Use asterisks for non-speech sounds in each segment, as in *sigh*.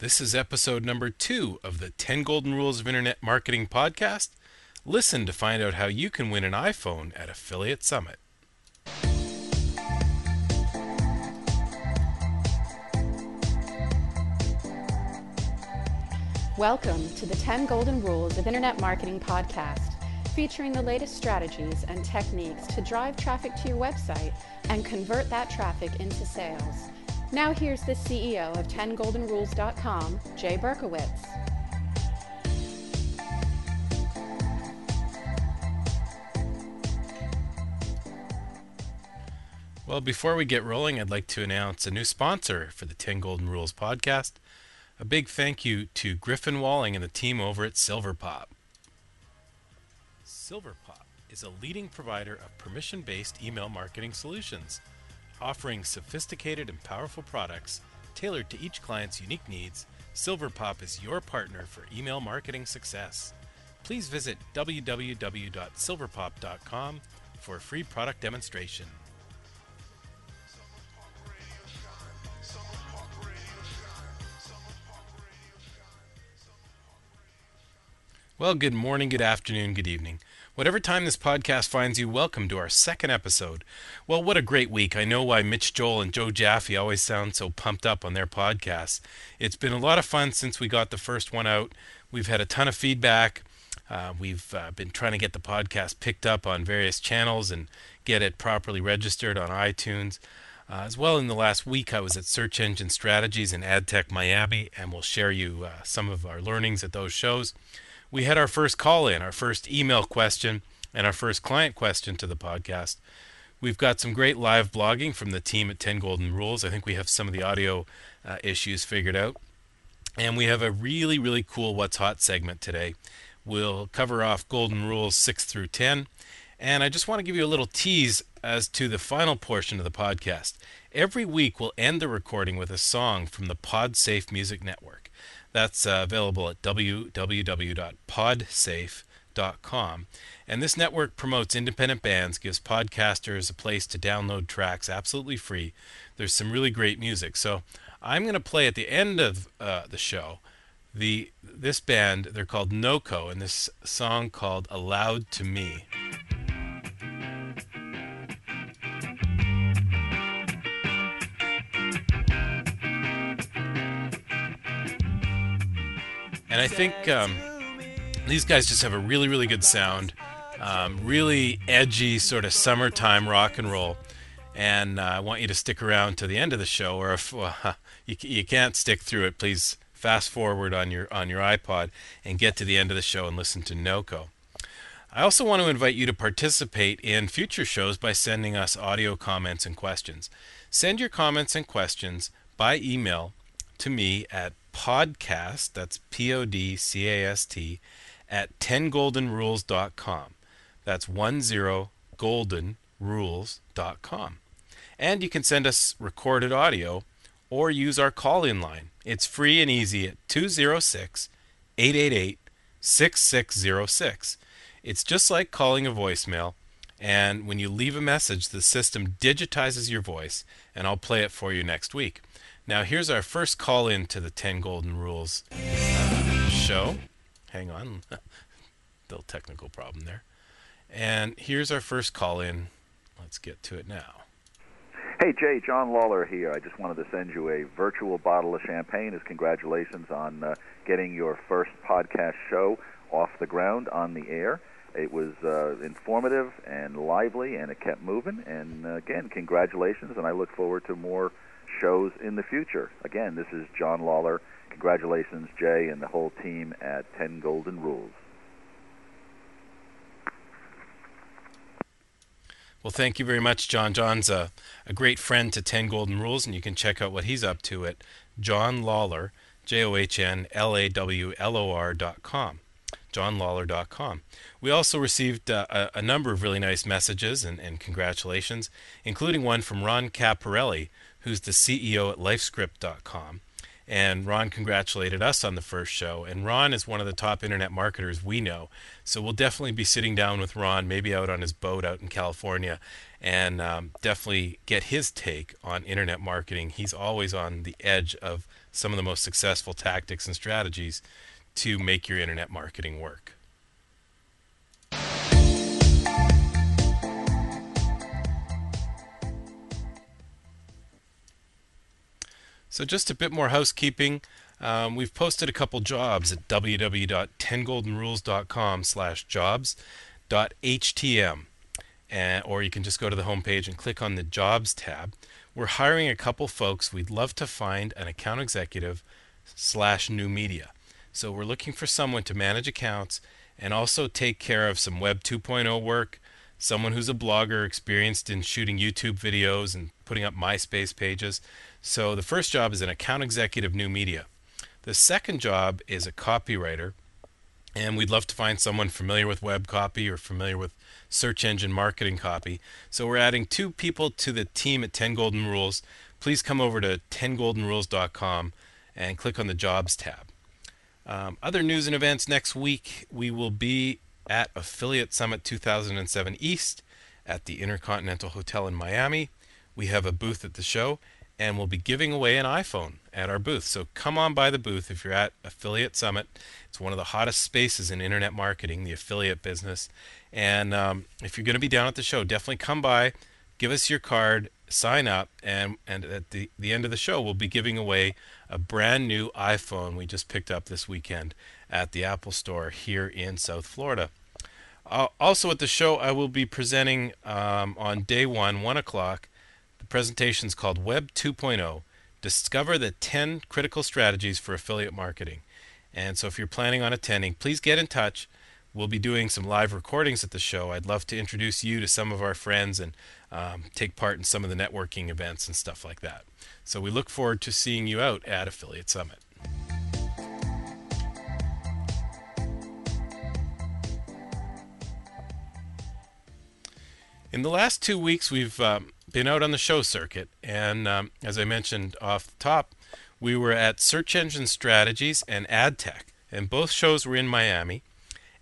This is episode number two of the 10 Golden Rules of Internet Marketing podcast. Listen to find out how you can win an iPhone at Affiliate Summit. Welcome to the 10 Golden Rules of Internet Marketing podcast, featuring the latest strategies and techniques to drive traffic to your website and convert that traffic into sales. Now here's the CEO of 10goldenrules.com, Jay Berkowitz. Well, before we get rolling, I'd like to announce a new sponsor for the 10 Golden Rules podcast. A big thank you to Griffin Walling and the team over at Silverpop. Silverpop is a leading provider of permission based email marketing solutions, offering sophisticated and powerful products tailored to each client's unique needs. Silverpop is your partner for email marketing success. Please visit www.silverpop.com for a free product demonstration. Well, good morning, good afternoon, good evening. Whatever time this podcast finds you, welcome to our second episode. Well, what a great week. I know why Mitch Joel and Joe Jaffe always sound so pumped up on their podcasts. It's been a lot of fun since we got the first one out. We've had a ton of feedback. Uh, we've uh, been trying to get the podcast picked up on various channels and get it properly registered on iTunes. Uh, as well, in the last week, I was at Search Engine Strategies in AdTech Miami, and we'll share you uh, some of our learnings at those shows we had our first call in, our first email question, and our first client question to the podcast. We've got some great live blogging from the team at 10 Golden Rules. I think we have some of the audio uh, issues figured out. And we have a really, really cool What's Hot segment today. We'll cover off Golden Rules 6 through 10. And I just want to give you a little tease as to the final portion of the podcast. Every week, we'll end the recording with a song from the PodSafe Music Network. That's uh, available at www.podsafe.com. And this network promotes independent bands, gives podcasters a place to download tracks absolutely free. There's some really great music. So I'm going to play at the end of uh, the show the this band. They're called NOCO, and this song called "Allowed to Me." And I think um, these guys just have a really, really good sound, um, really edgy, sort of summertime rock and roll. And uh, I want you to stick around to the end of the show, or if *laughs* you, you can't stick through it, please fast forward on your on your iPod and get to the end of the show and listen to NOCO. I also want to invite you to participate in future shows by sending us audio comments and questions. Send your comments and questions by email to me at podcast, that's P O D C A S T, at 10goldenrules.com. That's 10goldenrules.com. And you can send us recorded audio or use our call in line. It's free and easy at 206 888 6606. It's just like calling a voicemail. And when you leave a message, the system digitizes your voice, and I'll play it for you next week. Now, here's our first call in to the 10 Golden Rules uh, show. Hang on. *laughs* Little technical problem there. And here's our first call in. Let's get to it now. Hey, Jay, John Lawler here. I just wanted to send you a virtual bottle of champagne as congratulations on uh, getting your first podcast show off the ground on the air. It was uh, informative and lively, and it kept moving. And uh, again, congratulations, and I look forward to more shows in the future. Again, this is John Lawler. Congratulations, Jay, and the whole team at 10 Golden Rules. Well, thank you very much, John. John's a, a great friend to 10 Golden Rules, and you can check out what he's up to at John Lawler, J O H N L A W L O R dot com. JohnLawler.com. We also received uh, a, a, number of really nice messages and, and congratulations, including one from Ron Caparelli, who's the CEO at LifeScript.com. And Ron congratulated us on the first show. And Ron is one of the top internet marketers we know. So we'll definitely be sitting down with Ron, maybe out on his boat out in California, and um, definitely get his take on internet marketing. He's always on the edge of some of the most successful tactics and strategies to make your internet marketing work. So, just a bit more housekeeping. Um, we've posted a couple jobs at www.10goldenrules.com slash jobs.htm. Or you can just go to the homepage and click on the jobs tab. We're hiring a couple folks. We'd love to find an account executive slash new media. So we're looking for someone to manage accounts and also take care of some Web 2.0 work, someone who's a blogger experienced in shooting YouTube videos and putting up MySpace pages. So the first job is an account executive new media. The second job is a copywriter, and we'd love to find someone familiar with web copy or familiar with search engine marketing copy. So we're adding two people to the team at 10 Golden Rules. Please come over to 10goldenrules.com and click on the jobs tab. Um, other news and events next week, we will be at Affiliate Summit 2007 East at the Intercontinental Hotel in Miami. We have a booth at the show, and we'll be giving away an iPhone at our booth. So come on by the booth if you're at Affiliate Summit. It's one of the hottest spaces in internet marketing, the affiliate business. And um, if you're going to be down at the show, definitely come by, give us your card, sign up, and, and at the, the end of the show, we'll be giving away a brand new iPhone we just picked up this weekend at the Apple Store here in South Florida. Uh, also at the show, I will be presenting um, on day one, 1 o'clock, presentation is called Web 2.0 Discover the 10 Critical Strategies for Affiliate Marketing. And so if you're planning on attending, please get in touch. We'll be doing some live recordings at the show. I'd love to introduce you to some of our friends and um, take part in some of the networking events and stuff like that. So we look forward to seeing you out at Affiliate Summit. In the last two weeks, we've um, been out on the show circuit, and um, as I mentioned off the top, we were at Search Engine Strategies and AdTech, and both shows were in Miami.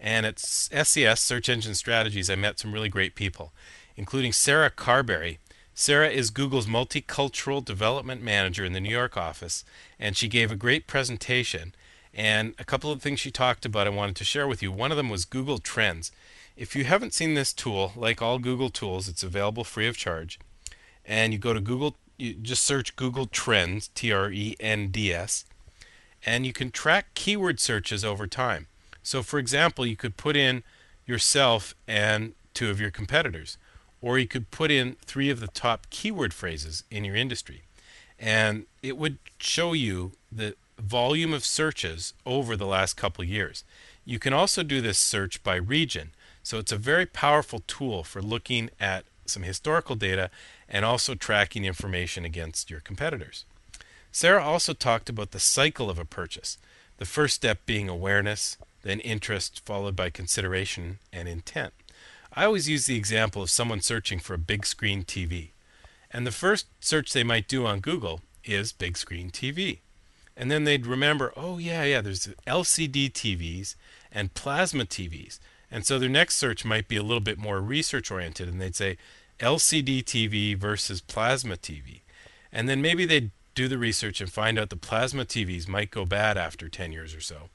And at SES Search Engine Strategies, I met some really great people, including Sarah Carberry. Sarah is Google's multicultural development manager in the New York office, and she gave a great presentation. And a couple of things she talked about I wanted to share with you. One of them was Google Trends. If you haven't seen this tool, like all Google tools, it's available free of charge and you go to Google, you just search Google Trends, T R E N D S, and you can track keyword searches over time. So, for example, you could put in yourself and two of your competitors, or you could put in three of the top keyword phrases in your industry, and it would show you the volume of searches over the last couple years. You can also do this search by region. So it's a very powerful tool for looking at some historical data and also tracking information against your competitors. Sarah also talked about the cycle of a purchase, the first step being awareness, then interest, followed by consideration and intent. I always use the example of someone searching for a big screen TV. And the first search they might do on Google is big screen TV. And then they'd remember, oh, yeah, yeah, there's LCD TVs and plasma TVs. And so their next search might be a little bit more research oriented and they'd say, LCD TV versus plasma TV. And then maybe they'd do the research and find out the plasma TVs might go bad after 10 years or so.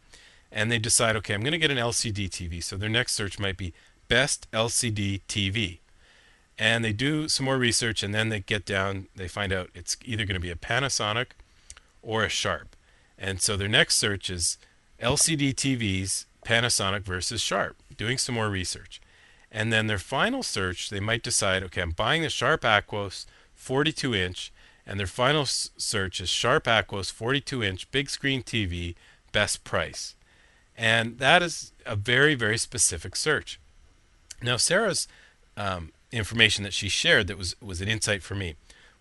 And they decide, okay, I'm going to get an LCD TV. So their next search might be best LCD TV. And they do some more research and then they get down, they find out it's either going to be a Panasonic or a Sharp. And so their next search is LCD TVs, Panasonic versus Sharp, doing some more research. And then their final search, they might decide, okay, I'm buying the Sharp Aquos 42 inch, and their final s- search is Sharp Aquos 42 inch big screen TV, best price. And that is a very, very specific search. Now, Sarah's um, information that she shared that was, was an insight for me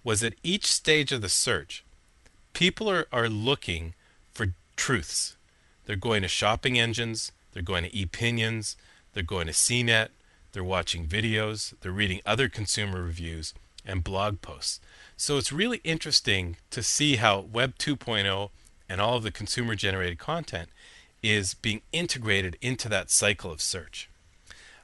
was at each stage of the search, people are, are looking for truths. They're going to shopping engines, they're going to ePinions, they're going to CNET, they're watching videos, they're reading other consumer reviews and blog posts. So it's really interesting to see how Web 2.0 and all of the consumer generated content is being integrated into that cycle of search.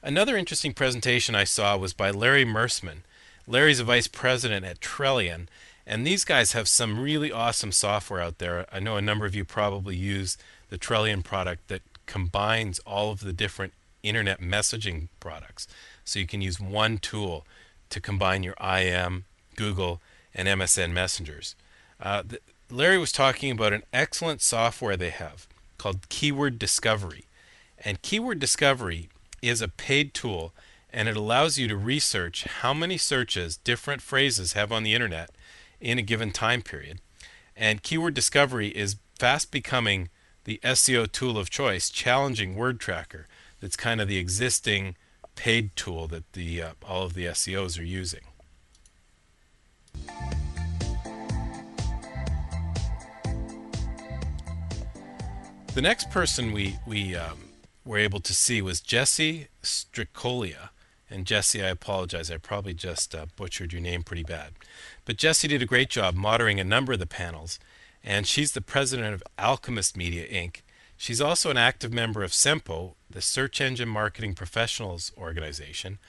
Another interesting presentation I saw was by Larry Mersman. Larry's a vice president at Trellian, and these guys have some really awesome software out there. I know a number of you probably use the Trellian product that combines all of the different internet messaging products. So you can use one tool to combine your IM, Google, and MSN messengers. Uh, the, Larry was talking about an excellent software they have called Keyword Discovery. And Keyword Discovery is a paid tool and it allows you to research how many searches different phrases have on the internet in a given time period. And Keyword Discovery is fast becoming the SEO tool of choice, challenging Word Tracker. That's kind of the existing paid tool that the uh, all of the SEOs are using. The next person we we um, were able to see was Jesse Stricolia. And Jesse, I apologize. I probably just uh, butchered your name pretty bad. But Jesse did a great job moderating a number of the panels, and she's the president of Alchemist Media Inc. She's also an active member of SEMPO, the Search Engine Marketing Professionals Organization,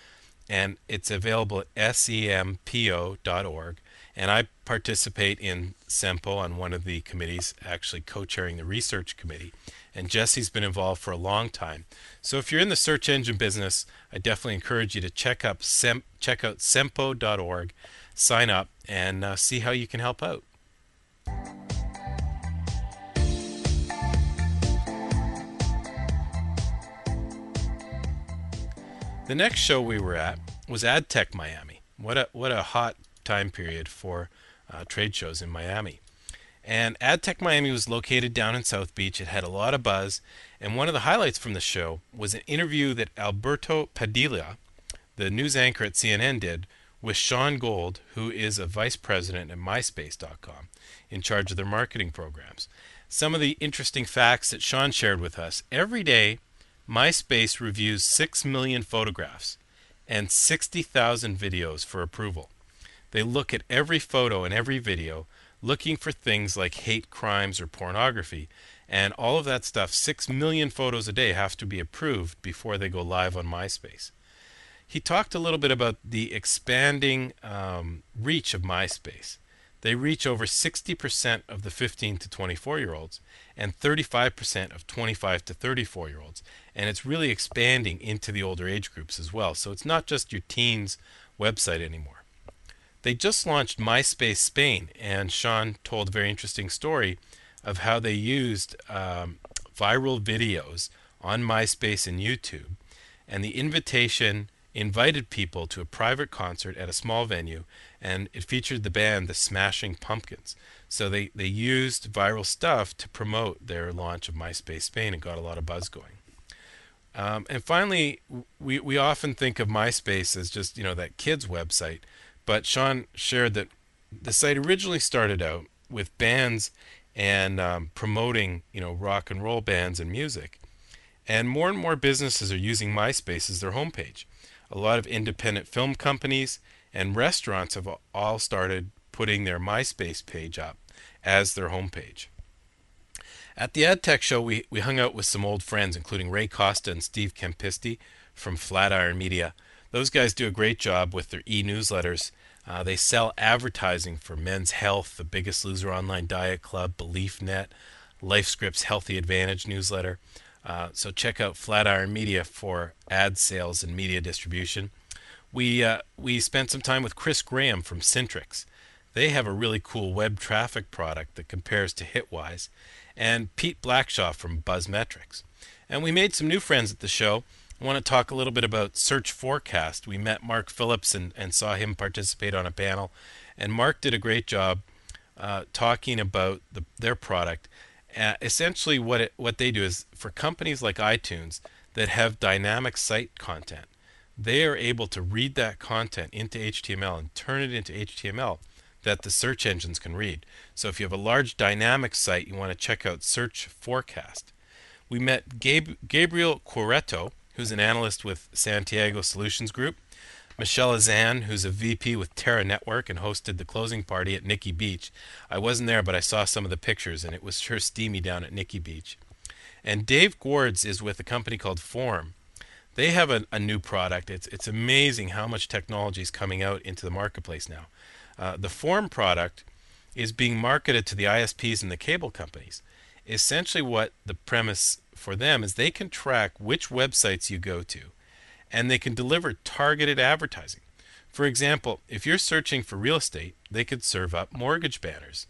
and it's available at sempo.org. And I participate in SEMPO on one of the committees, actually co chairing the research committee. And Jesse's been involved for a long time. So if you're in the search engine business, I definitely encourage you to check up Sem- check out sempo.org, sign up, and uh, see how you can help out. The next show we were at was AdTech Miami. What a what a hot time period for uh, trade shows in Miami. And AdTech Miami was located down in South Beach. It had a lot of buzz, and one of the highlights from the show was an interview that Alberto Padilla, the news anchor at CNN, did with Shawn Gold, who is a vice president at MySpace.com, in charge of their marketing programs. Some of the interesting facts that Shawn shared with us every day MySpace reviews 6 million photographs and 60,000 videos for approval. They look at every photo and every video, looking for things like hate crimes or pornography, and all of that stuff, 6 million photos a day, have to be approved before they go live on MySpace. He talked a little bit about the expanding um, reach of MySpace. They reach over 60% of the 15 to 24 year olds and 35% of 25 to 34 year olds. And it's really expanding into the older age groups as well. So it's not just your teens website anymore. They just launched MySpace Spain, and Shawn told a very interesting story of how they used um, viral videos on MySpace and YouTube. And the invitation invited people to a private concert at a small venue and it featured the band the Smashing Pumpkins. So they, they used viral stuff to promote their launch of MySpace Spain and got a lot of buzz going. Um, and finally, we, we often think of MySpace as just you know that kids website, but Shawn shared that the site originally started out with bands and um, promoting you know rock and roll bands and music, and more and more businesses are using MySpace as their homepage. A lot of independent film companies and restaurants have all started putting their MySpace page up as their homepage. At the AdTech show, we, we hung out with some old friends, including Ray Costa and Steve Campisti from Flatiron Media. Those guys do a great job with their e newsletters. Uh, they sell advertising for Men's Health, The Biggest Loser Online Diet Club, BeliefNet, LifeScript's Healthy Advantage newsletter. Uh, so check out Flatiron Media for ad sales and media distribution. We uh, we spent some time with Chris Graham from Syntrix. They have a really cool web traffic product that compares to Hitwise, and Pete Blackshaw from Buzzmetrics. And we made some new friends at the show. I want to talk a little bit about Search Forecast. We met Mark Phillips and, and saw him participate on a panel, and Mark did a great job uh, talking about the, their product. Uh, essentially, what it, what they do is for companies like iTunes that have dynamic site content they are able to read that content into HTML and turn it into HTML that the search engines can read. So if you have a large dynamic site, you want to check out Search Forecast. We met Gabe, Gabriel Quaretto, who's an analyst with Santiago Solutions Group. Michelle Azan, who's a VP with Terra Network and hosted the closing party at Nikki Beach. I wasn't there, but I saw some of the pictures, and it was sure steamy down at Nikki Beach. And Dave Gwards is with a company called Phorm. They have a, a new product. It's it's amazing how much technology is coming out into the marketplace now. Uh, the Phorm product is being marketed to the ISPs and the cable companies. Essentially, what the premise for them is they can track which websites you go to and they can deliver targeted advertising. For example, if you're searching for real estate, they could serve up mortgage banners.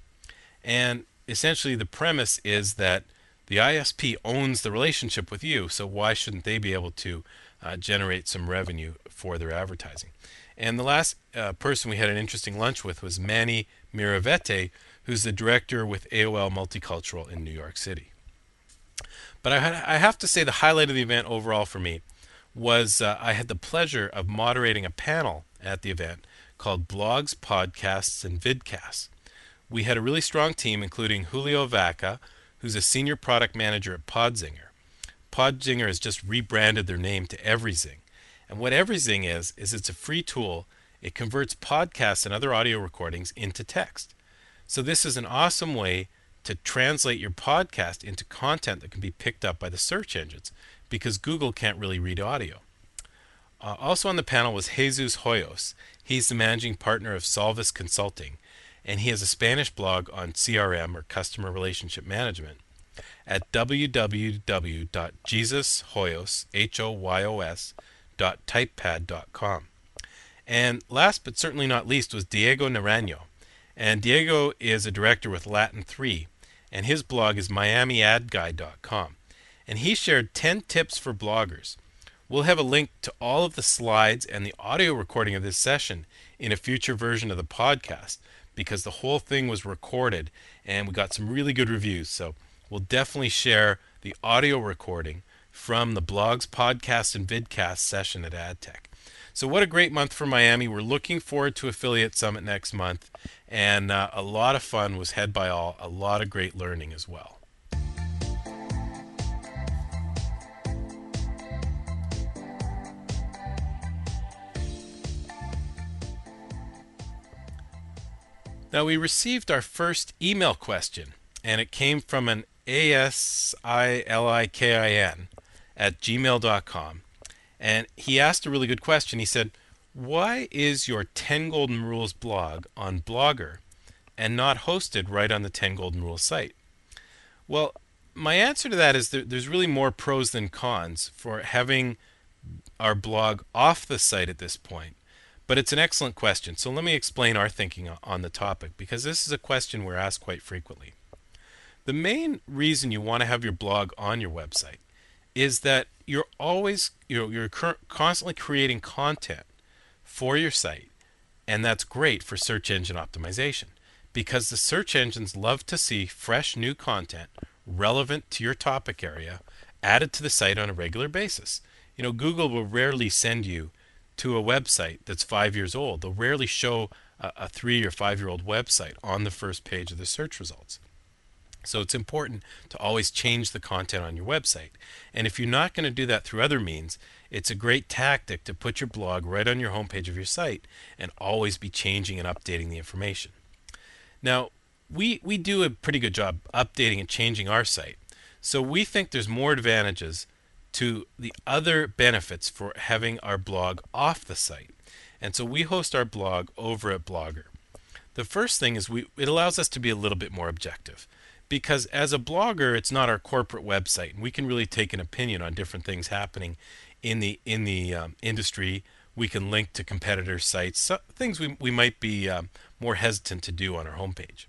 And essentially, the premise is that the ISP owns the relationship with you, so why shouldn't they be able to uh, generate some revenue for their advertising? And the last uh, person we had an interesting lunch with was Manny Miravete, who's the director with AOL Multicultural in New York City. But I, I have to say, the highlight of the event overall for me was uh, I had the pleasure of moderating a panel at the event called Blogs, Podcasts, and Vidcasts. We had a really strong team, including Julio Vaca, who's a senior product manager at Podzinger. Podzinger has just rebranded their name to Everyzing. And what Everyzing is, is it's a free tool. It converts podcasts and other audio recordings into text. So this is an awesome way to translate your podcast into content that can be picked up by the search engines because Google can't really read audio. Uh, also on the panel was Jesus Hoyos. He's the managing partner of Solvis Consulting, and he has a Spanish blog on CRM or customer relationship management at www.jesushoyos.typepad.com. And last but certainly not least was Diego Naranjo. And Diego is a director with Latin 3, and his blog is miamiadguy.com and he shared 10 tips for bloggers. We'll have a link to all of the slides and the audio recording of this session in a future version of the podcast because the whole thing was recorded and we got some really good reviews. So we'll definitely share the audio recording from the blogs, podcast, and vidcast session at AdTech. So, what a great month for Miami. We're looking forward to Affiliate Summit next month. And uh, a lot of fun was had by all, a lot of great learning as well. Now, we received our first email question, and it came from an A-S-I-L-I-K-I-N at gmail.com. And he asked a really good question. He said, Why is your 10 Golden Rules blog on Blogger and not hosted right on the 10 Golden Rules site? Well, my answer to that is there's really more pros than cons for having our blog off the site at this point. But it's an excellent question. So let me explain our thinking on the topic because this is a question we're asked quite frequently. The main reason you want to have your blog on your website is that you're always you know you're constantly creating content for your site and that's great for search engine optimization because the search engines love to see fresh new content relevant to your topic area added to the site on a regular basis. You know, Google will rarely send you to a website that's five years old. They'll rarely show a, a three or five year old website on the first page of the search results. So it's important to always change the content on your website. And if you're not going to do that through other means, it's a great tactic to put your blog right on your homepage of your site and always be changing and updating the information. Now, we, we do a pretty good job updating and changing our site. So we think there's more advantages to the other benefits for having our blog off the site. And so we host our blog over at Blogger. The first thing is we it allows us to be a little bit more objective because as a blogger it's not our corporate website and we can really take an opinion on different things happening in the in the um, industry we can link to competitor sites so, things we, we might be um, more hesitant to do on our homepage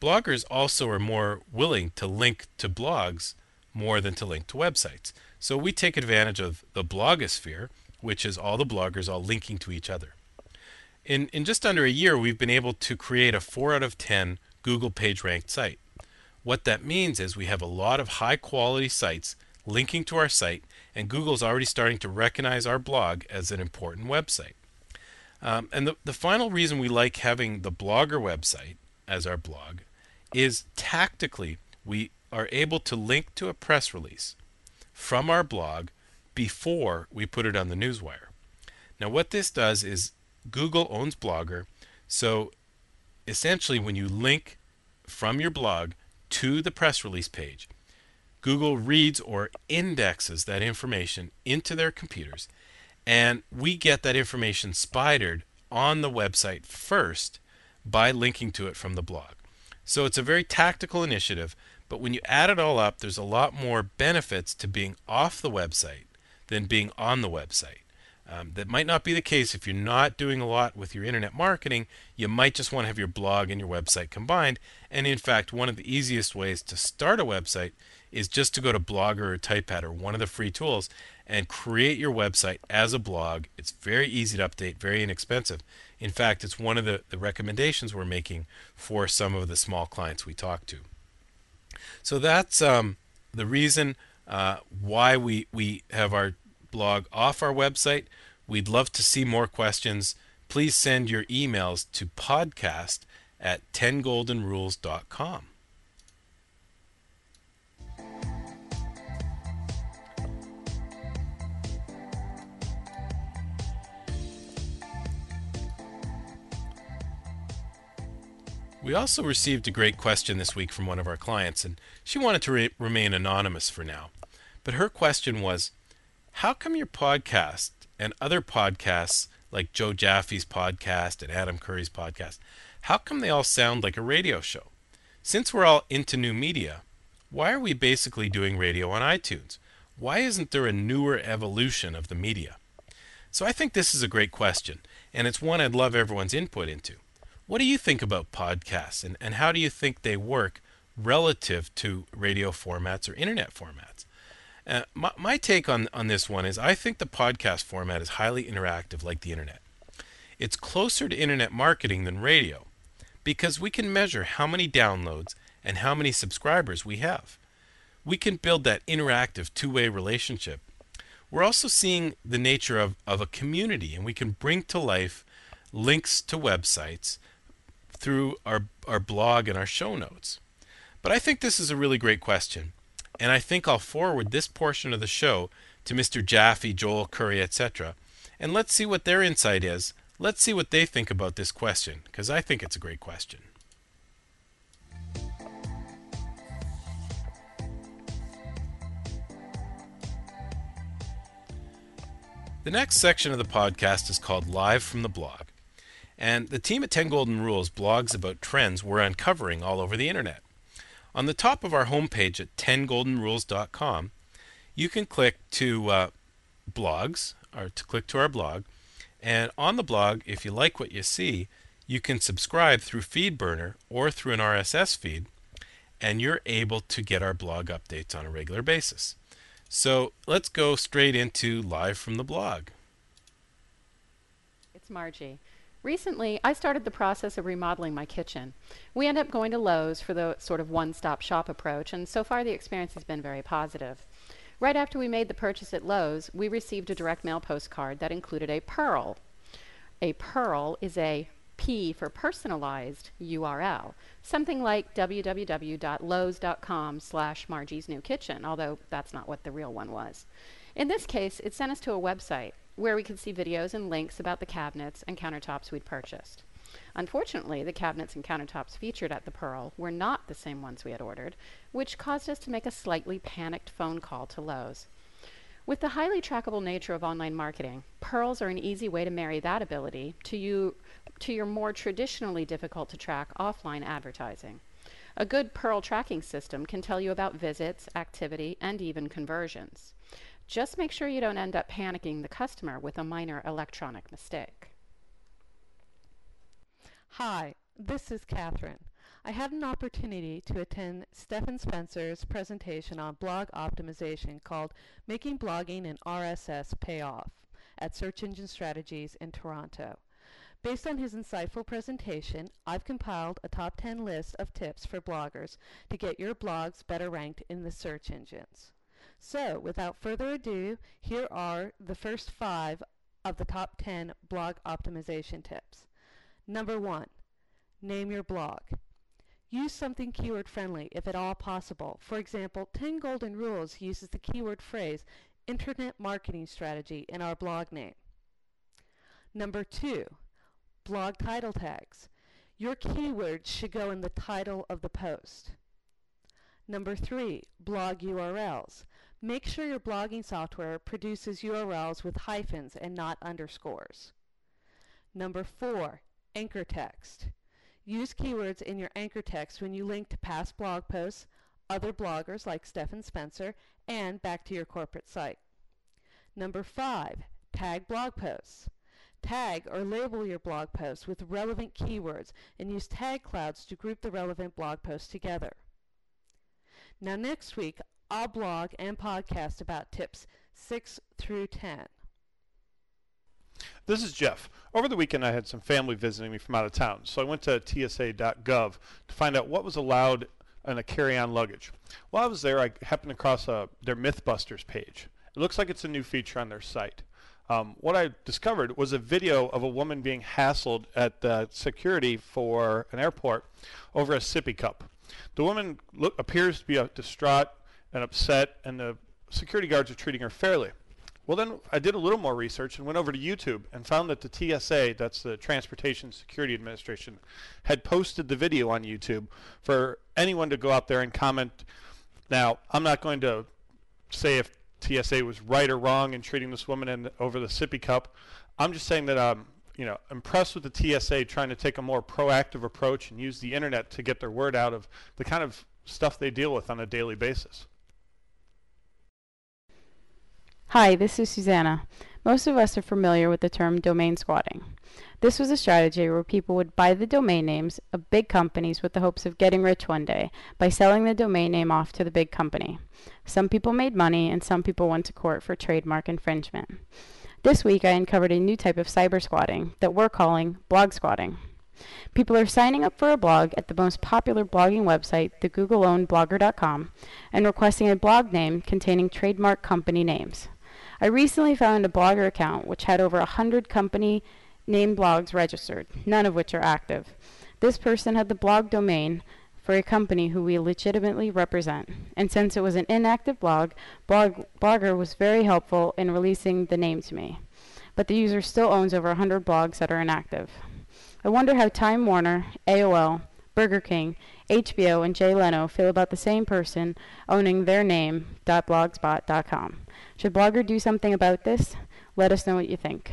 bloggers also are more willing to link to blogs more than to link to websites so we take advantage of the blogosphere, which is all the bloggers all linking to each other. In, in just under a year, we've been able to create a 4 out of 10 Google page ranked site. What that means is we have a lot of high quality sites linking to our site, and Google's already starting to recognize our blog as an important website. Um, and the, the final reason we like having the Blogger website as our blog is tactically we are able to link to a press release from our blog before we put it on the newswire. Now, what this does is Google owns Blogger, so essentially, when you link from your blog to the press release page, Google reads or indexes that information into their computers, and we get that information spidered on the website first by linking to it from the blog. So it's a very tactical initiative, but when you add it all up, there's a lot more benefits to being off the website than being on the website. Um, that might not be the case if you're not doing a lot with your internet marketing. You might just want to have your blog and your website combined. And in fact, one of the easiest ways to start a website is just to go to Blogger or Typepad or one of the free tools and create your website as a blog. It's very easy to update, very inexpensive. In fact, it's one of the, the recommendations we're making for some of the small clients we talk to. So that's um, the reason uh, why we, we have our blog off our website. We'd love to see more questions. Please send your emails to podcast at 10goldenrules.com. We also received a great question this week from one of our clients, and she wanted to re- remain anonymous for now. But her question was How come your podcast and other podcasts, like Joe Jaffe's podcast and Adam Curry's podcast, how come they all sound like a radio show? Since we're all into new media, why are we basically doing radio on iTunes? Why isn't there a newer evolution of the media? So I think this is a great question, and it's one I'd love everyone's input into. What do you think about podcasts and, and how do you think they work relative to radio formats or internet formats? Uh, my, my take on, on this one is I think the podcast format is highly interactive like the internet. It's closer to internet marketing than radio because we can measure how many downloads and how many subscribers we have. We can build that interactive two way relationship. We're also seeing the nature of, of a community, and we can bring to life links to websites through our, our blog and our show notes. But I think this is a really great question, and I think I'll forward this portion of the show to Mr. Jaffe, Joel Curry, etc., and let's see what their insight is. Let's see what they think about this question, because I think it's a great question. The next section of the podcast is called Live from the Blog. And the team at 10 Golden Rules blogs about trends we're uncovering all over the internet. On the top of our homepage at 10goldenrules.com, you can click to uh, blogs or to click to our blog. And on the blog, if you like what you see, you can subscribe through FeedBurner or through an RSS feed, and you're able to get our blog updates on a regular basis. So let's go straight into live from the blog. It's Margie. Recently, I started the process of remodeling my kitchen. We end up going to Lowe's for the sort of one stop shop approach, and so far the experience has been very positive. Right after we made the purchase at Lowe's, we received a direct mail postcard that included a PURL. A PURL is a P for personalized URL, something like www.lowes.com slash Margie's New Kitchen, although that's not what the real one was. In this case, it sent us to a website where we could see videos and links about the cabinets and countertops we'd purchased. Unfortunately, the cabinets and countertops featured at the PURL were not the same ones we had ordered, which caused us to make a slightly panicked phone call to Lowe's. With the highly trackable nature of online marketing, PURLs are an easy way to marry that ability to, you, to your more traditionally difficult to track offline advertising. A good PURL tracking system can tell you about visits, activity, and even conversions. Just make sure you don't end up panicking the customer with a minor electronic mistake. Hi, this is Catherine. I had an opportunity to attend Stephan Spencer's presentation on blog optimization called Making Blogging and RSS Pay Off at Search Engine Strategies in Toronto. Based on his insightful presentation, I've compiled a top 10 list of tips for bloggers to get your blogs better ranked in the search engines. So, without further ado, here are the first five of the top 10 blog optimization tips. Number one, name your blog. Use something keyword friendly if at all possible. For example, 10 Golden Rules uses the keyword phrase Internet Marketing Strategy in our blog name. Number two, blog title tags. Your keywords should go in the title of the post. Number three, blog URLs. Make sure your blogging software produces URLs with hyphens and not underscores. Number four, anchor text. Use keywords in your anchor text when you link to past blog posts, other bloggers like Stephan Spencer, and back to your corporate site. Number five, tag blog posts. Tag or label your blog posts with relevant keywords and use tag clouds to group the relevant blog posts together. Now next week, I'll blog and podcast about tips 6 through 10. This is Jeff. Over the weekend, I had some family visiting me from out of town, so I went to tsa.gov to find out what was allowed in a carry-on luggage. While I was there, I happened across a, uh, their MythBusters page. It looks like it's a new feature on their site. Um, what I discovered was a video of a woman being hassled at the security for an airport over a sippy cup. The woman look, appears to be distraught and upset, and the security guards are treating her fairly. Well, then I did a little more research and went over to YouTube and found that the TSA, that's the Transportation Security Administration, had posted the video on YouTube for anyone to go out there and comment. Now, I'm not going to say if TSA was right or wrong in treating this woman in, over the sippy cup. I'm just saying that I'm, you know, impressed with the TSA trying to take a more proactive approach and use the internet to get their word out of the kind of stuff they deal with on a daily basis. Hi, this is Susanna. Most of us are familiar with the term domain squatting. This was a strategy where people would buy the domain names of big companies with the hopes of getting rich one day by selling the domain name off to the big company. Some people made money and some people went to court for trademark infringement. This week I uncovered a new type of cyber squatting that we're calling blog squatting. People are signing up for a blog at the most popular blogging website, the Google owned blogger.com, and requesting a blog name containing trademark company names. I recently found a blogger account which had over a hundred company name blogs registered, none of which are active. This person had the blog domain for a company who we legitimately represent. And since it was an inactive blog, blog Blogger was very helpful in releasing the name to me. But the user still owns over 100 blogs that are inactive. I wonder how Time Warner, AOL, Burger King, HBO, and Jay Leno feel about the same person owning their name, .blogspot.com. Should Blogger do something about this? Let us know what you think.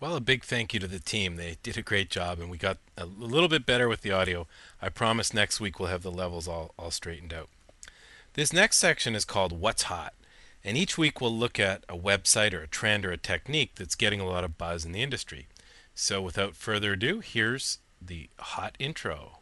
Well, a big thank you to the team. They did a great job, and we got a little bit better with the audio. I promise next week we'll have the levels all, all straightened out. This next section is called What's Hot, and each week we'll look at a website or a trend or a technique that's getting a lot of buzz in the industry. So, without further ado, here's the hot intro.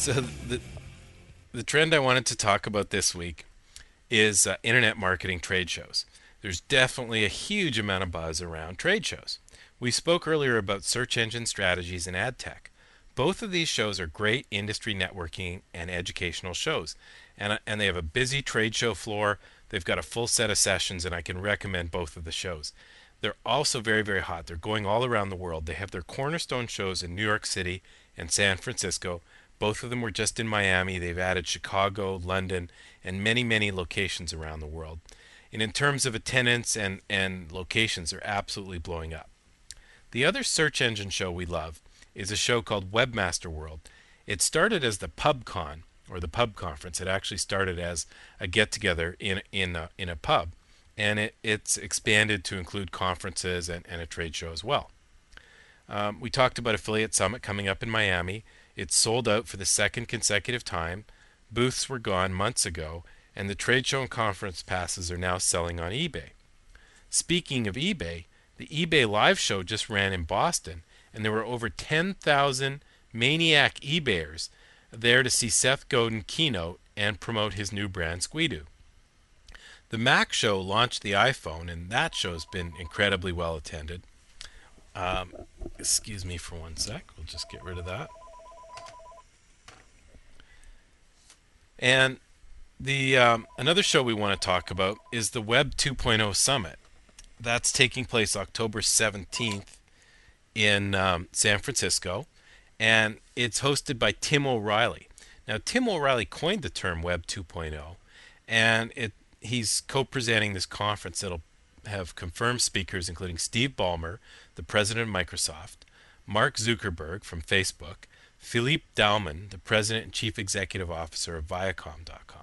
So the the trend I wanted to talk about this week is uh, internet marketing trade shows. There's definitely a huge amount of buzz around trade shows. We spoke earlier about search engine strategies and ad tech. Both of these shows are great industry networking and educational shows, and and they have a busy trade show floor. They've got a full set of sessions, and I can recommend both of the shows. They're also very, very hot. They're going all around the world. They have their cornerstone shows in New York City and San Francisco, both of them were just in Miami. They've added Chicago, London, and many, many locations around the world. And in terms of attendance and, and locations, they're absolutely blowing up. The other search engine show we love is a show called Webmaster World. It started as the PubCon, or the pub conference. It actually started as a get together in, in, a, in a pub. And it, it's expanded to include conferences and, and a trade show as well. Um, we talked about Affiliate Summit coming up in Miami. It's sold out for the second consecutive time. Booths were gone months ago, and the trade show and conference passes are now selling on eBay. Speaking of eBay, the eBay live show just ran in Boston, and there were over 10,000 maniac eBayers there to see Seth Godin keynote and promote his new brand Squidoo. The Mac show launched the iPhone, and that show's been incredibly well attended. Um, excuse me for one sec. We'll just get rid of that. And The um, another show we want to talk about is the Web 2.0 Summit. That's taking place October 17th in um, San Francisco, and it's hosted by Tim O'Reilly. Now, Tim O'Reilly coined the term Web 2.0, and it he's co-presenting this conference that'll have confirmed speakers including Steve Ballmer, the president of Microsoft, Mark Zuckerberg from Facebook, Philippe Dauman, the president and chief executive officer of Viacom.com.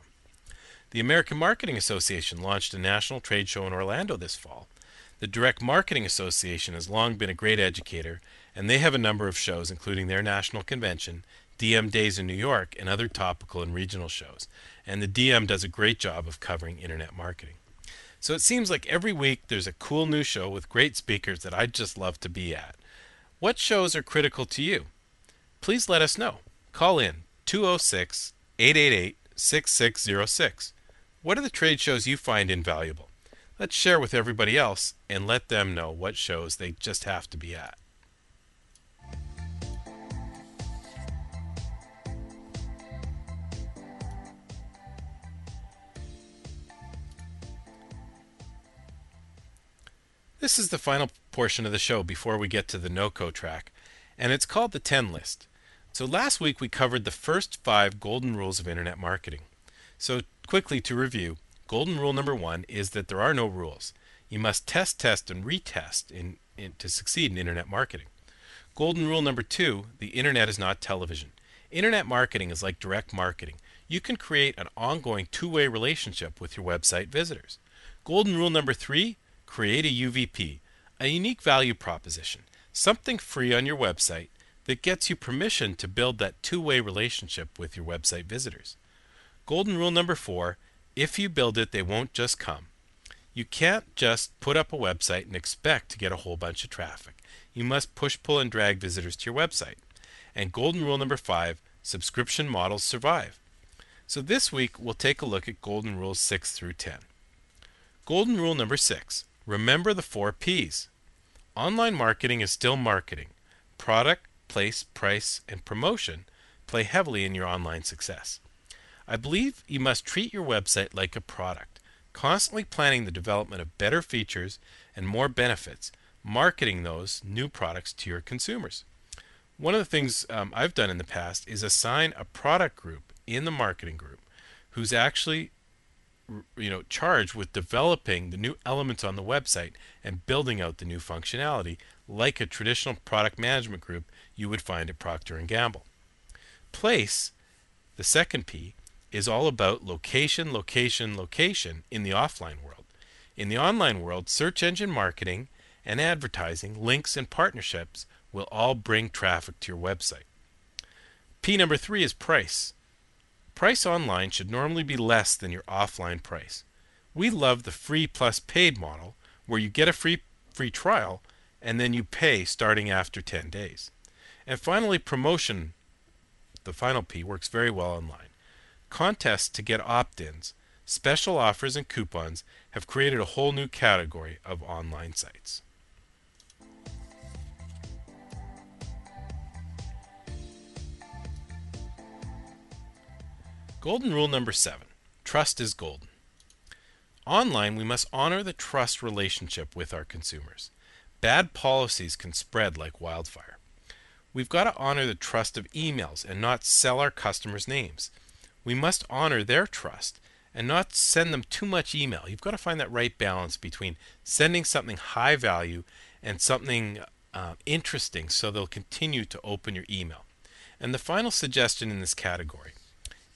The American Marketing Association launched a national trade show in Orlando this fall. The Direct Marketing Association has long been a great educator, and they have a number of shows, including their national convention, DM Days in New York, and other topical and regional shows. And the DM does a great job of covering internet marketing. So it seems like every week there's a cool new show with great speakers that I'd just love to be at. What shows are critical to you? Please let us know. Call in 206 888 6606. What are the trade shows you find invaluable? Let's share with everybody else and let them know what shows they just have to be at. This is the final portion of the show before we get to the NOCO track, and it's called the 10 list. So last week we covered the first five golden rules of internet marketing. So quickly to review, golden rule number one is that there are no rules. You must test, test, and retest in, in, to succeed in internet marketing. Golden rule number two, the internet is not television. Internet marketing is like direct marketing. You can create an ongoing two-way relationship with your website visitors. Golden rule number three, create a UVP, a unique value proposition, something free on your website that gets you permission to build that two way relationship with your website visitors. Golden rule number four if you build it, they won't just come. You can't just put up a website and expect to get a whole bunch of traffic. You must push, pull, and drag visitors to your website. And golden rule number five subscription models survive. So this week we'll take a look at golden rules 6 through 10. Golden rule number 6 Remember the four P's. Online marketing is still marketing. Product, place, price, and promotion play heavily in your online success. I believe you must treat your website like a product, constantly planning the development of better features and more benefits, marketing those new products to your consumers. One of the things um, I've done in the past is assign a product group in the marketing group who's actually you know charged with developing the new elements on the website and building out the new functionality like a traditional product management group you would find at Procter and Gamble. Place, the second P, is all about location, location, location in the offline world. In the online world, search engine marketing and advertising, links and partnerships will all bring traffic to your website. P number 3 is price. Price online should normally be less than your offline price. We love the free plus paid model where you get a free free trial and then you pay starting after 10 days. And finally promotion the final P works very well online. Contests to get opt-ins, special offers and coupons have created a whole new category of online sites. Golden rule number seven trust is golden. Online, we must honor the trust relationship with our consumers. Bad policies can spread like wildfire. We've got to honor the trust of emails and not sell our customers' names. We must honor their trust and not send them too much email. You've got to find that right balance between sending something high value and something uh, interesting so they'll continue to open your email. And the final suggestion in this category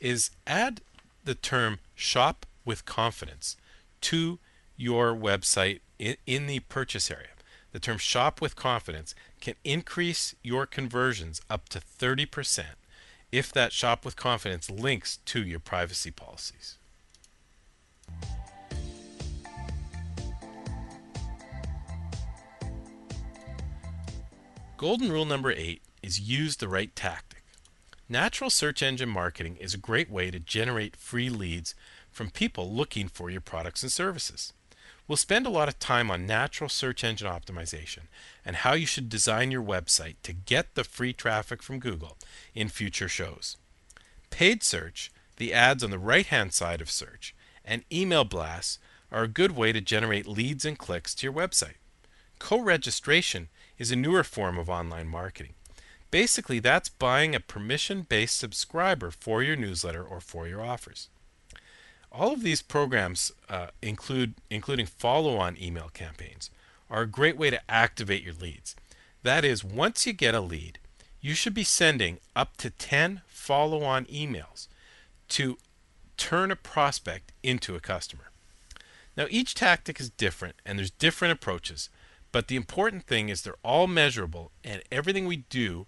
is add the term shop with confidence to your website in, in the purchase area. The term shop with confidence can increase your conversions up to 30% if that shop with confidence links to your privacy policies. Golden rule number eight is use the right tactic. Natural search engine marketing is a great way to generate free leads from people looking for your products and services. We'll spend a lot of time on natural search engine optimization and how you should design your website to get the free traffic from Google in future shows. Paid search, the ads on the right hand side of search, and email blasts are a good way to generate leads and clicks to your website. Co registration is a newer form of online marketing. Basically, that's buying a permission based subscriber for your newsletter or for your offers. All of these programs, uh, include including follow-on email campaigns, are a great way to activate your leads. That is, once you get a lead, you should be sending up to 10 follow-on emails to turn a prospect into a customer. Now, each tactic is different and there's different approaches, but the important thing is they're all measurable and everything we do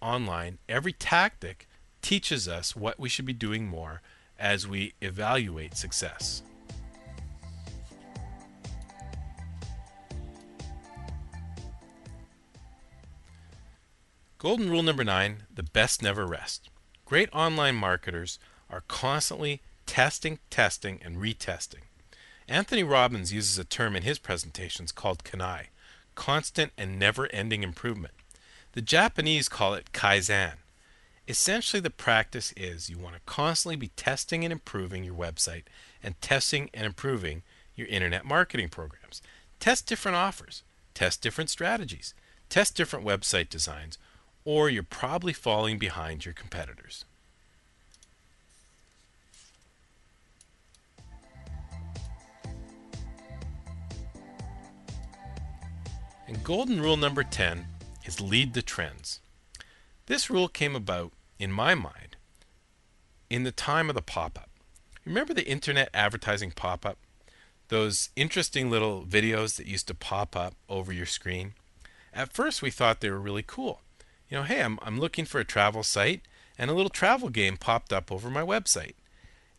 online, every tactic teaches us what we should be doing more as we evaluate success. Golden rule number nine the best never rest. Great online marketers are constantly testing, testing, and retesting. Anthony Robbins uses a term in his presentations called CANI, constant and never ending improvement. The Japanese call it kaizen. Essentially, the practice is you want to constantly be testing and improving your website and testing and improving your internet marketing programs. Test different offers, test different strategies, test different website designs, or you're probably falling behind your competitors. And golden rule number 10 is lead the trends. This rule came about, in my mind, in the time of the pop up. Remember the internet advertising pop up? Those interesting little videos that used to pop up over your screen? At first, we thought they were really cool. You know, hey, I'm, I'm looking for a travel site, and a little travel game popped up over my website.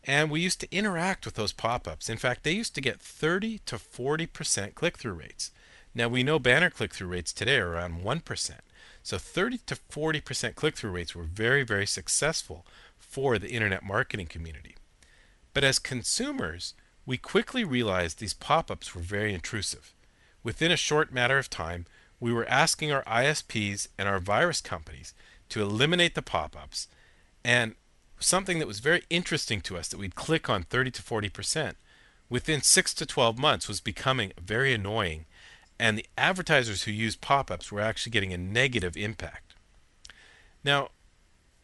And we used to interact with those pop ups. In fact, they used to get 30 to 40% click through rates. Now we know banner click through rates today are around 1%. So 30 to 40% click through rates were very, very successful for the internet marketing community. But as consumers, we quickly realized these pop ups were very intrusive. Within a short matter of time, we were asking our ISPs and our virus companies to eliminate the pop ups. And something that was very interesting to us that we'd click on 30 to 40% within 6 to 12 months was becoming very annoying and the advertisers who used pop-ups were actually getting a negative impact. Now,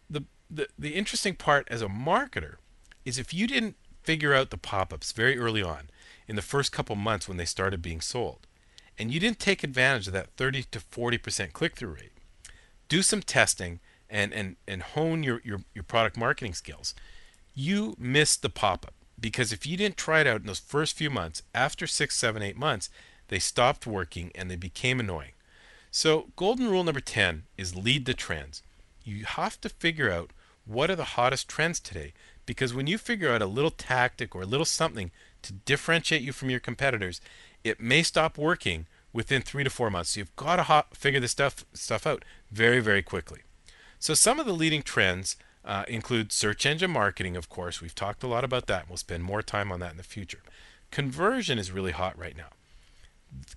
the, the the interesting part as a marketer is if you didn't figure out the pop-ups very early on in the first couple months when they started being sold, and you didn't take advantage of that 30 to 40% click-through rate, do some testing and and and hone your your, your product marketing skills. You missed the pop-up because if you didn't try it out in those first few months, after six, seven, eight months, they stopped working and they became annoying. So, golden rule number 10 is lead the trends. You have to figure out what are the hottest trends today because when you figure out a little tactic or a little something to differentiate you from your competitors, it may stop working within 3 to 4 months. So you've got to figure this stuff stuff out very very quickly. So some of the leading trends uh, include search engine marketing, of course. We've talked a lot about that. And we'll spend more time on that in the future. Conversion is really hot right now.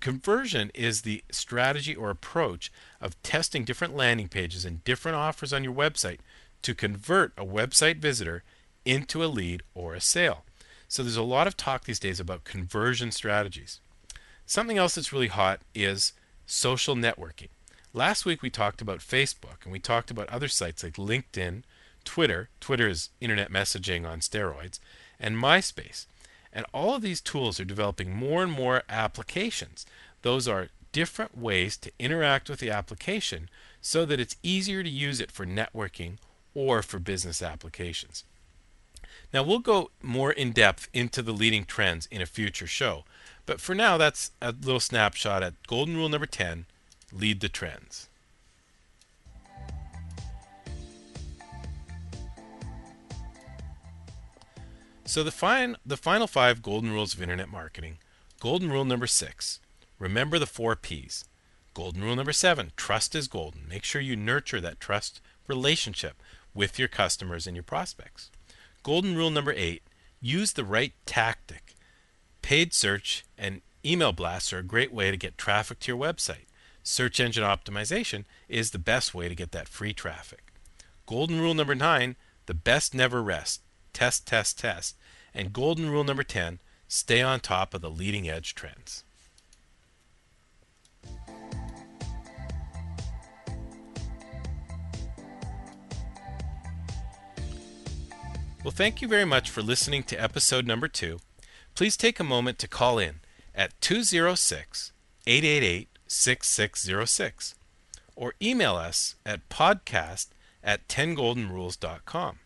Conversion is the strategy or approach of testing different landing pages and different offers on your website to convert a website visitor into a lead or a sale. So there's a lot of talk these days about conversion strategies. Something else that's really hot is social networking. Last week we talked about Facebook and we talked about other sites like LinkedIn, Twitter, Twitter is internet messaging on steroids, and MySpace. And all of these tools are developing more and more applications. Those are different ways to interact with the application so that it's easier to use it for networking or for business applications. Now, we'll go more in depth into the leading trends in a future show, but for now, that's a little snapshot at golden rule number 10 lead the trends. So the fine, the final five golden rules of internet marketing. Golden rule number six: remember the four P's. Golden rule number seven: trust is golden. Make sure you nurture that trust relationship with your customers and your prospects. Golden rule number eight: use the right tactic. Paid search and email blasts are a great way to get traffic to your website. Search engine optimization is the best way to get that free traffic. Golden rule number nine: the best never rest test, test, test. And golden rule number 10 stay on top of the leading edge trends. Well, thank you very much for listening to episode number two. Please take a moment to call in at 206 888 6606 or email us at podcast at 10goldenrules.com.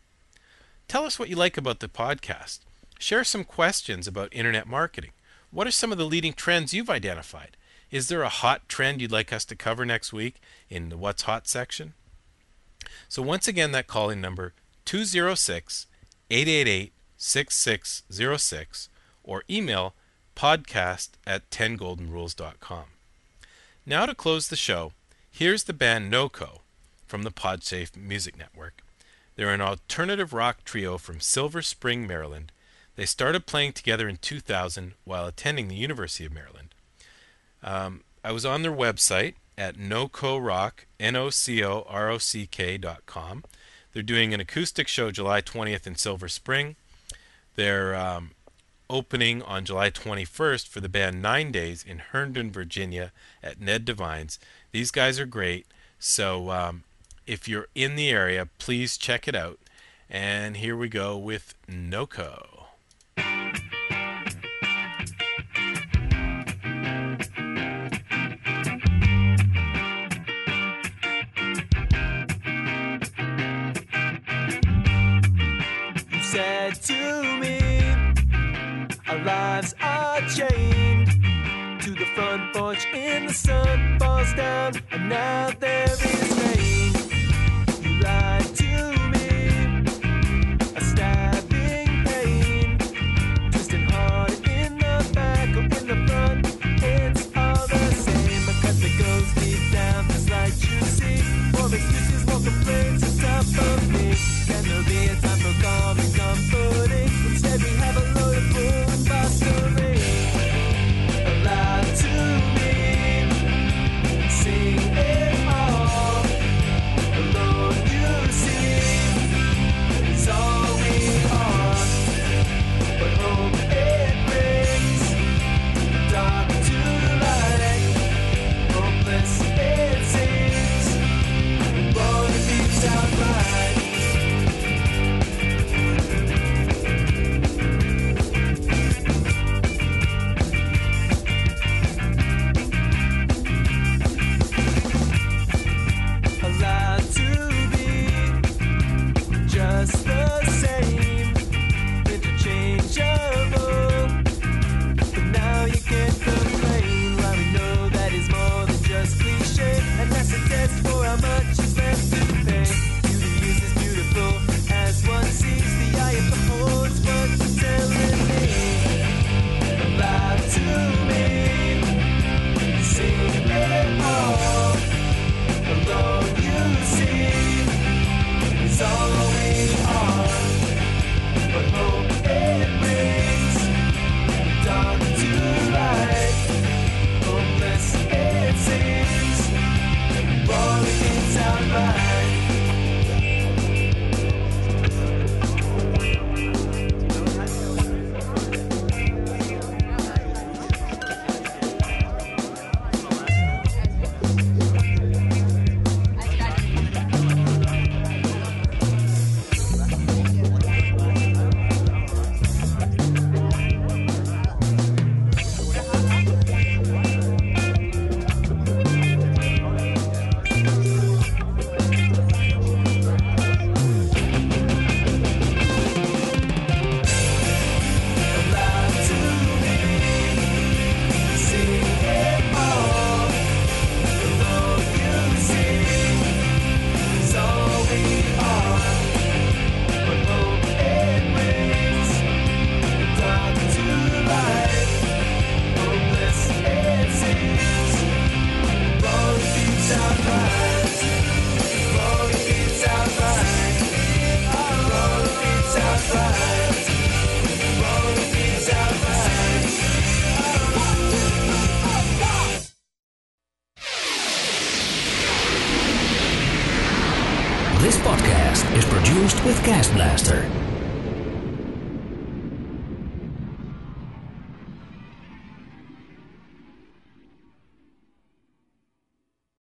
Tell us what you like about the podcast. Share some questions about internet marketing. What are some of the leading trends you've identified? Is there a hot trend you'd like us to cover next week in the What's Hot section? So, once again, that calling number 206 888 6606 or email podcast at 10goldenrules.com. Now, to close the show, here's the band NOCO from the PodSafe Music Network. They're an alternative rock trio from Silver Spring, Maryland. They started playing together in 2000 while attending the University of Maryland. Um, I was on their website at nocorock, N-O-C-O-R-O-C-K dot com. They're doing an acoustic show July 20th in Silver Spring. They're um, opening on July 21st for the band Nine Days in Herndon, Virginia at Ned Devine's. These guys are great. So um, if you're in the area, please check it out. And here we go with NOCO. Falls down, and now there is rain. You lied to me, a stabbing pain, twisting hard in the back or in the front. It's all the same because it goes deep down, just like you see. More excuses, more complaints on top of me. Can there be a time for calm